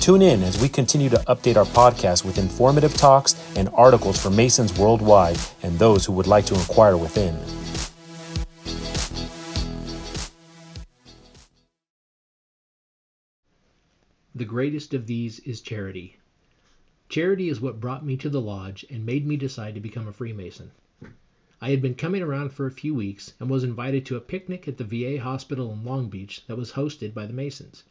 Tune in as we continue to update our podcast with informative talks and articles for Masons worldwide and those who would like to inquire within. The greatest of these is charity. Charity is what brought me to the lodge and made me decide to become a Freemason. I had been coming around for a few weeks and was invited to a picnic at the VA hospital in Long Beach that was hosted by the Masons.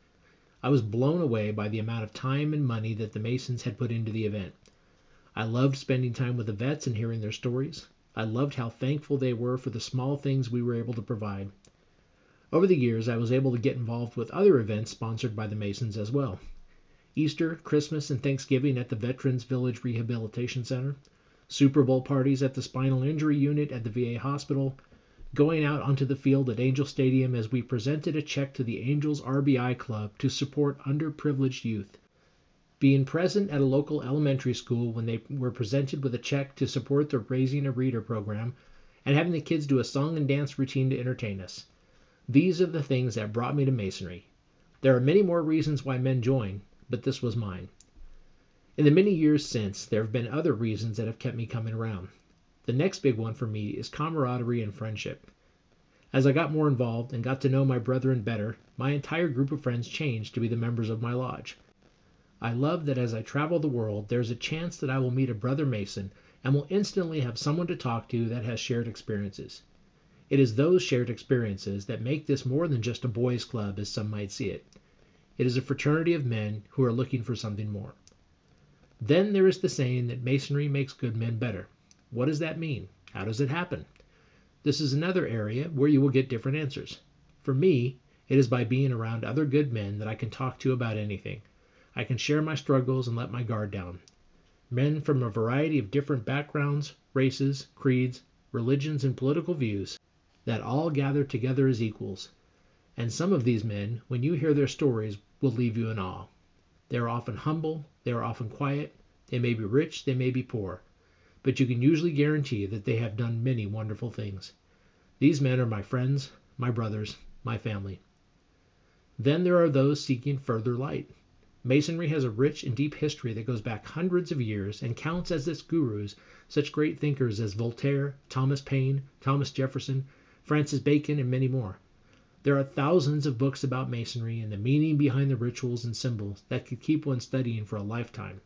I was blown away by the amount of time and money that the Masons had put into the event. I loved spending time with the vets and hearing their stories. I loved how thankful they were for the small things we were able to provide. Over the years, I was able to get involved with other events sponsored by the Masons as well. Easter, Christmas, and Thanksgiving at the Veterans Village Rehabilitation Center, Super Bowl parties at the Spinal Injury Unit at the VA Hospital, going out onto the field at Angel Stadium as we presented a check to the Angels RBI Club to support underprivileged youth, being present at a local elementary school when they were presented with a check to support the Raising a Reader program, and having the kids do a song and dance routine to entertain us. These are the things that brought me to Masonry. There are many more reasons why men join, but this was mine. In the many years since, there have been other reasons that have kept me coming around. The next big one for me is camaraderie and friendship. As I got more involved and got to know my brethren better, my entire group of friends changed to be the members of my lodge. I love that as I travel the world, there is a chance that I will meet a brother Mason and will instantly have someone to talk to that has shared experiences. It is those shared experiences that make this more than just a boys' club, as some might see it. It is a fraternity of men who are looking for something more. Then there is the saying that Masonry makes good men better. What does that mean? How does it happen? This is another area where you will get different answers. For me, it is by being around other good men that I can talk to about anything. I can share my struggles and let my guard down. Men from a variety of different backgrounds, races, creeds, religions, and political views that all gather together as equals. And some of these men, when you hear their stories, will leave you in awe. They are often humble, they are often quiet, they may be rich, they may be poor, but you can usually guarantee that they have done many wonderful things. These men are my friends, my brothers, my family. Then there are those seeking further light. Masonry has a rich and deep history that goes back hundreds of years and counts as its gurus such great thinkers as Voltaire, Thomas Paine, Thomas Jefferson, Francis Bacon, and many more. There are thousands of books about Masonry and the meaning behind the rituals and symbols that could keep one studying for a lifetime.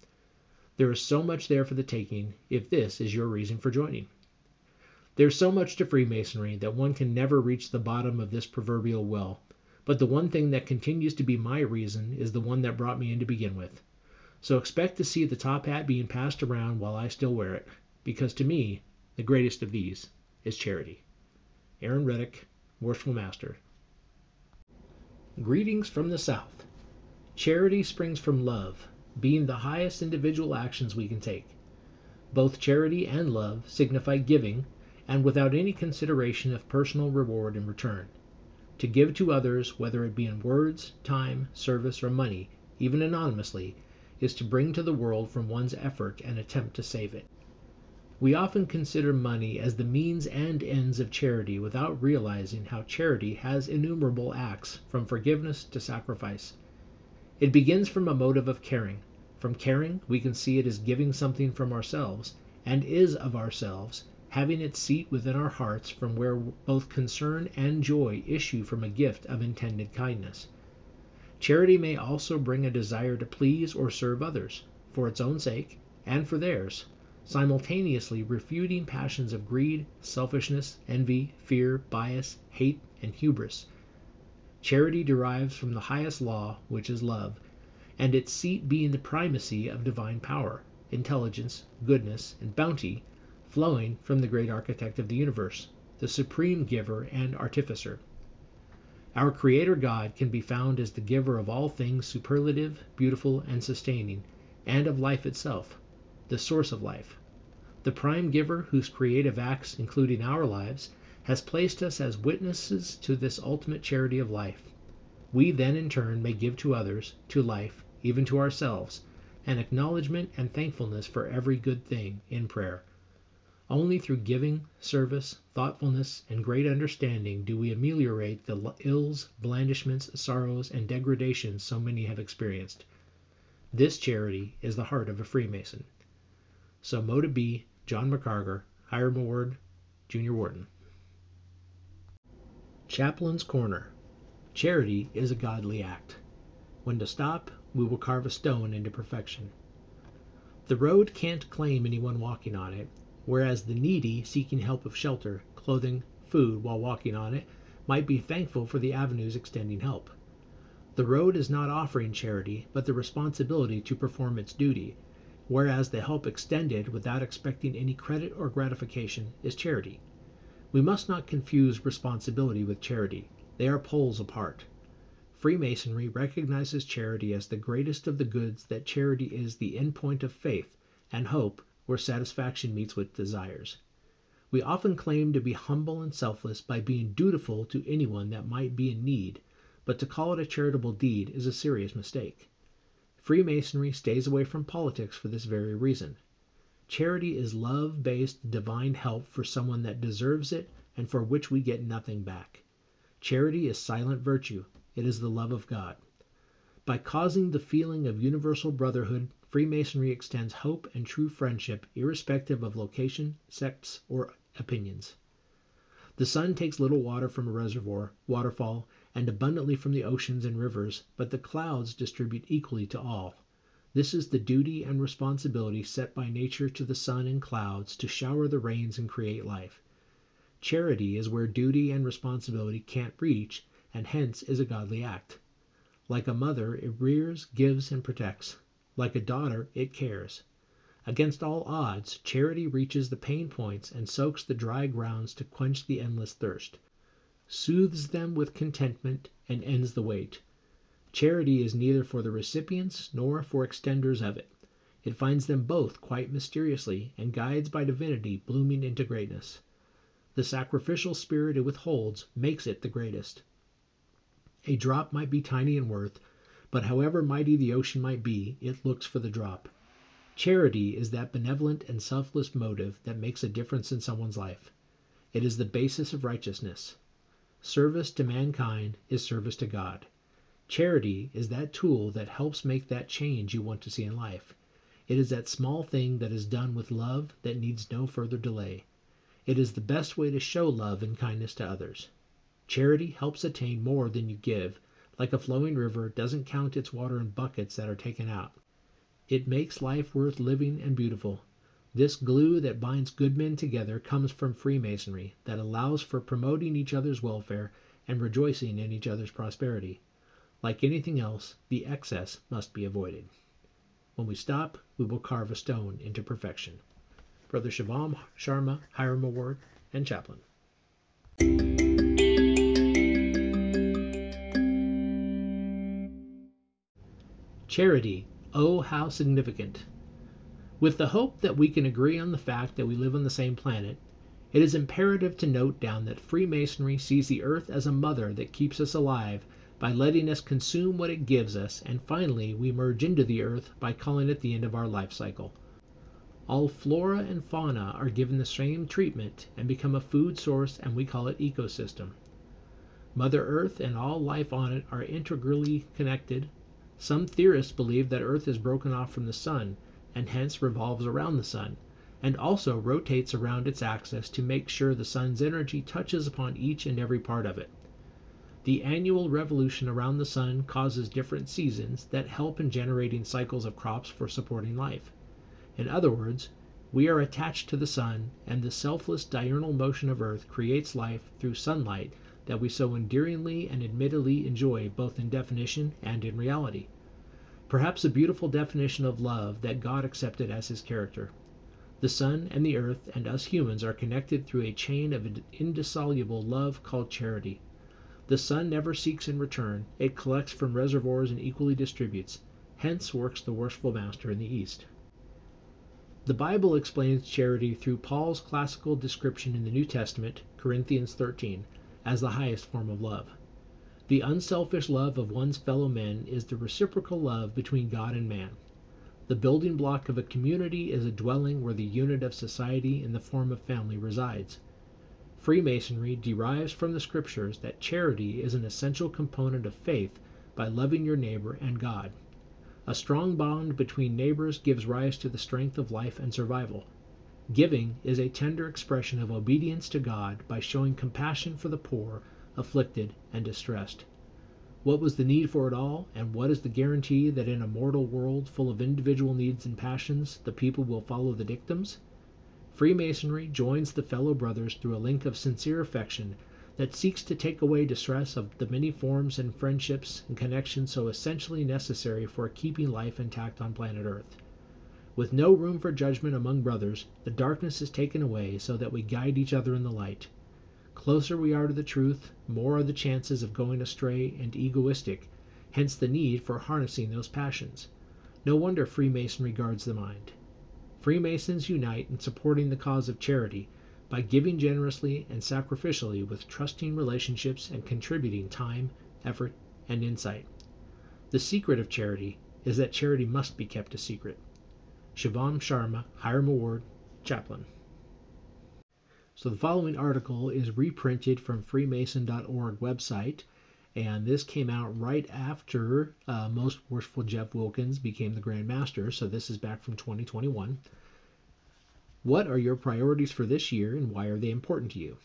There is so much there for the taking if this is your reason for joining. There is so much to Freemasonry that one can never reach the bottom of this proverbial well, but the one thing that continues to be my reason is the one that brought me in to begin with. So expect to see the top hat being passed around while I still wear it, because to me, the greatest of these is charity. Aaron Reddick, Worshipful Master. Greetings from the South. Charity springs from love, being the highest individual actions we can take. Both charity and love signify giving, and without any consideration of personal reward in return. To give to others, whether it be in words, time, service, or money, even anonymously, is to bring to the world from one's effort an attempt to save it. We often consider money as the means and ends of charity without realizing how charity has innumerable acts, from forgiveness to sacrifice. It begins from a motive of caring. From caring, we can see it as giving something from ourselves, and is of ourselves, having its seat within our hearts from where both concern and joy issue from a gift of intended kindness. Charity may also bring a desire to please or serve others, for its own sake and for theirs simultaneously refuting passions of greed, selfishness, envy, fear, bias, hate, and hubris. Charity derives from the highest law, which is love, and its seat being the primacy of divine power, intelligence, goodness, and bounty, flowing from the great architect of the universe, the supreme giver and artificer. Our Creator God can be found as the giver of all things superlative, beautiful, and sustaining, and of life itself, the source of life. The prime giver, whose creative acts, including our lives, has placed us as witnesses to this ultimate charity of life. We then in turn may give to others, to life, even to ourselves, an acknowledgment and thankfulness for every good thing, in prayer. Only through giving, service, thoughtfulness, and great understanding do we ameliorate the ills, blandishments, sorrows, and degradations so many have experienced. This charity is the heart of a Freemason. So Mote It Be. John McCarger, Hiram Award, Junior Warden. Chaplain's Corner. Charity is a godly act. When to stop, we will carve a stone into perfection. The road can't claim anyone walking on it, whereas the needy seeking help of shelter, clothing, food while walking on it might be thankful for the avenues extending help. The road is not offering charity, but the responsibility to perform its duty, whereas the help extended without expecting any credit or gratification is charity. We must not confuse responsibility with charity. They are poles apart. Freemasonry recognizes charity as the greatest of the goods that charity is the end point of faith and hope where satisfaction meets with desires. We often claim to be humble and selfless by being dutiful to anyone that might be in need, but to call it a charitable deed is a serious mistake. Freemasonry stays away from politics for this very reason. Charity is love based divine help for someone that deserves it and for which we get nothing back. Charity is silent virtue, it is the love of God. By causing the feeling of universal brotherhood, Freemasonry extends hope and true friendship irrespective of location, sects, or opinions. The sun takes little water from a reservoir, waterfall, and abundantly from the oceans and rivers, but the clouds distribute equally to all. This is the duty and responsibility set by nature to the sun and clouds to shower the rains and create life. Charity is where duty and responsibility can't reach, and hence is a godly act. Like a mother, it rears, gives, and protects. Like a daughter, it cares. Against all odds, charity reaches the pain points and soaks the dry grounds to quench the endless thirst, soothes them with contentment, and ends the weight. Charity is neither for the recipients nor for extenders of it. It finds them both quite mysteriously, and guides by divinity blooming into greatness. The sacrificial spirit it withholds makes it the greatest. A drop might be tiny in worth, but however mighty the ocean might be, it looks for the drop. Charity is that benevolent and selfless motive that makes a difference in someone's life. It is the basis of righteousness. Service to mankind is service to God. Charity is that tool that helps make that change you want to see in life. It is that small thing that is done with love that needs no further delay. It is the best way to show love and kindness to others. Charity helps attain more than you give. Like a flowing river doesn't count its water in buckets that are taken out. It makes life worth living and beautiful. This glue that binds good men together comes from Freemasonry that allows for promoting each other's welfare and rejoicing in each other's prosperity. Like anything else, the excess must be avoided. When we stop, we will carve a stone into perfection. Brother Shivam Sharma, Hiram Award, and Chaplain. Charity, oh how significant! With the hope that we can agree on the fact that we live on the same planet, it is imperative to note down that Freemasonry sees the earth as a mother that keeps us alive by letting us consume what it gives us, and finally we merge into the earth by calling it the end of our life cycle. All flora and fauna are given the same treatment and become a food source, and we call it ecosystem. Mother Earth and all life on it are integrally connected. Some theorists believe that Earth is broken off from the sun and hence revolves around the sun, and also rotates around its axis to make sure the sun's energy touches upon each and every part of it. The annual revolution around the sun causes different seasons that help in generating cycles of crops for supporting life. In other words, we are attached to the sun, and the selfless diurnal motion of earth creates life through sunlight that we so endearingly and admittedly enjoy both in definition and in reality. Perhaps a beautiful definition of love that God accepted as his character. The sun and the earth and us humans are connected through a chain of indissoluble love called charity. The sun never seeks in return, it collects from reservoirs and equally distributes, hence works the worshipful master in the East. The Bible explains charity through Paul's classical description in the New Testament, Corinthians 13, as the highest form of love. The unselfish love of one's fellow men is the reciprocal love between God and man. The building block of a community is a dwelling where the unit of society in the form of family resides. Freemasonry derives from the Scriptures that charity is an essential component of faith by loving your neighbor and God. A strong bond between neighbors gives rise to the strength of life and survival. Giving is a tender expression of obedience to God by showing compassion for the poor, afflicted, and distressed. What was the need for it all, and what is the guarantee that in a mortal world full of individual needs and passions the people will follow the dictums? Freemasonry joins the fellow brothers through a link of sincere affection that seeks to take away distress of the many forms and friendships and connections so essentially necessary for keeping life intact on planet Earth. With no room for judgment among brothers, the darkness is taken away so that we guide each other in the light. Closer we are to the truth, more are the chances of going astray and egoistic, hence the need for harnessing those passions. No wonder Freemasonry guards the mind. Freemasons unite in supporting the cause of charity by giving generously and sacrificially with trusting relationships and contributing time, effort, and insight. The secret of charity is that charity must be kept a secret. Shivam Sharma, Hiram Award, Chaplain. So the following article is reprinted from Freemason.org website, and this came out right after uh, Most Worshipful Jeff Wilkins became the Grand Master. So this is back from 2021. What are your priorities for this year and why are they important to you?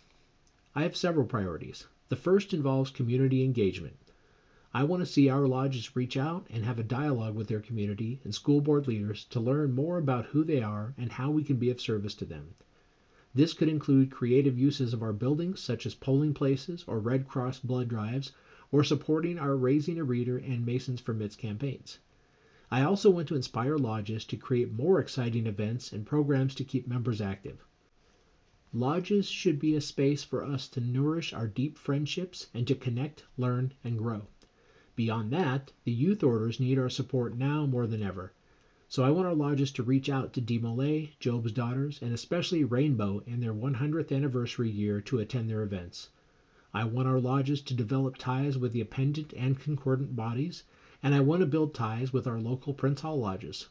I have several priorities. The first involves community engagement. I want to see our lodges reach out and have a dialogue with their community and school board leaders to learn more about who they are and how we can be of service to them. This could include creative uses of our buildings, such as polling places or Red Cross blood drives, or supporting our Raising a Reader and Masons for Mitts campaigns. I also want to inspire lodges to create more exciting events and programs to keep members active. Lodges should be a space for us to nourish our deep friendships and to connect, learn, and grow. Beyond that, the youth orders need our support now more than ever. So I want our lodges to reach out to DeMolay, Job's Daughters, and especially Rainbow in their 100th anniversary year to attend their events. I want our lodges to develop ties with the appendant and concordant bodies and I want to build ties with our local Prince Hall lodges.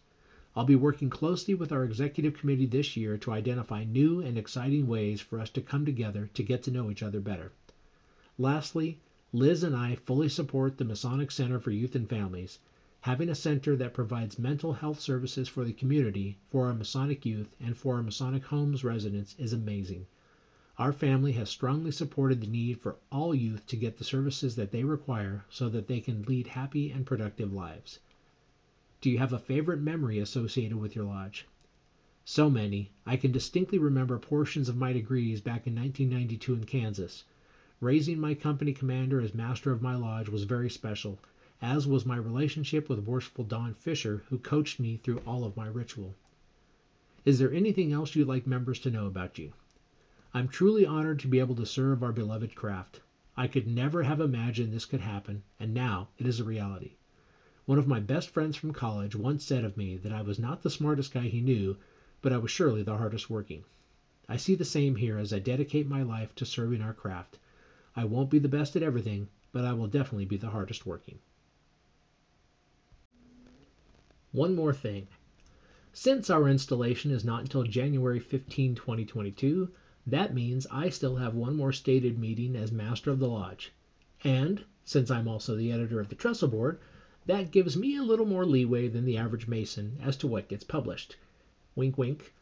I'll be working closely with our executive committee this year to identify new and exciting ways for us to come together to get to know each other better. Lastly, Liz and I fully support the Masonic Center for Youth and Families. Having a center that provides mental health services for the community, for our Masonic youth, and for our Masonic homes residents is amazing. Our family has strongly supported the need for all youth to get the services that they require so that they can lead happy and productive lives. Do you have a favorite memory associated with your lodge? So many. I can distinctly remember portions of my degrees back in 1992 in Kansas. Raising my company commander as master of my lodge was very special, as was my relationship with Worshipful Don Fisher, who coached me through all of my ritual. Is there anything else you'd like members to know about you? I'm truly honored to be able to serve our beloved craft. I could never have imagined this could happen, and now it is a reality. One of my best friends from college once said of me that I was not the smartest guy he knew, but I was surely the hardest working. I see the same here as I dedicate my life to serving our craft. I won't be the best at everything, but I will definitely be the hardest working. One more thing. Since our installation is not until January 15, 2022, that means I still have one more stated meeting as master of the lodge. And, since I'm also the editor of the trestle board, that gives me a little more leeway than the average mason as to what gets published. Wink, wink.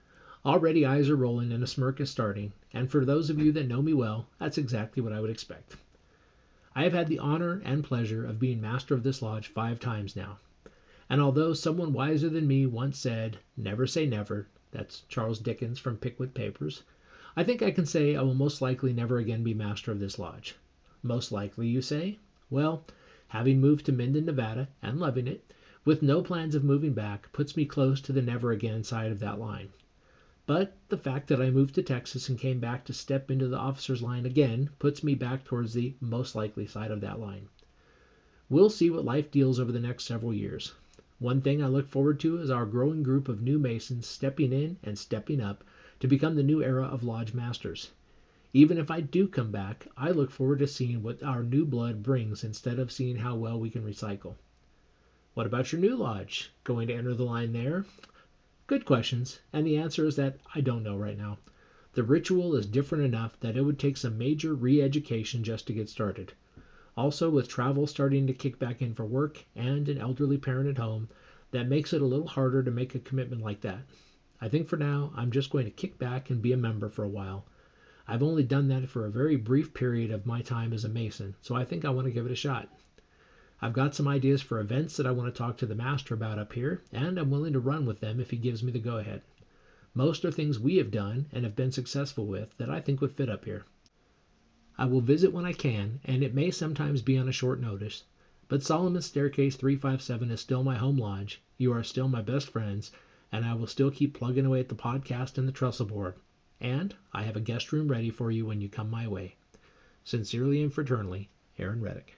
Already eyes are rolling and a smirk is starting, and for those of you that know me well, that's exactly what I would expect. I have had the honor and pleasure of being master of this lodge five times now. And although someone wiser than me once said, never say never, that's Charles Dickens from Pickwick Papers, I think I can say I will most likely never again be master of this lodge. Most likely, you say? Well, having moved to Minden, Nevada, and loving it, with no plans of moving back, puts me close to the never again side of that line. But the fact that I moved to Texas and came back to step into the officer's line again puts me back towards the most likely side of that line. We'll see what life deals over the next several years. One thing I look forward to is our growing group of new Masons stepping in and stepping up to become the new era of Lodge Masters. Even if I do come back, I look forward to seeing what our new blood brings instead of seeing how well we can recycle. What about your new lodge? Going to enter the line there? Good questions, and the answer is that I don't know right now. The ritual is different enough that it would take some major re education just to get started. Also, with travel starting to kick back in for work and an elderly parent at home, that makes it a little harder to make a commitment like that. I think for now, I'm just going to kick back and be a member for a while. I've only done that for a very brief period of my time as a Mason, so I think I want to give it a shot. I've got some ideas for events that I want to talk to the Master about up here, and I'm willing to run with them if he gives me the go ahead. Most are things we have done and have been successful with that I think would fit up here. I will visit when I can, and it may sometimes be on a short notice, but Solomon's Staircase 357 is still my home lodge, you are still my best friends, and I will still keep plugging away at the podcast and the trestle board. And I have a guest room ready for you when you come my way. Sincerely and fraternally, Aaron Reddick.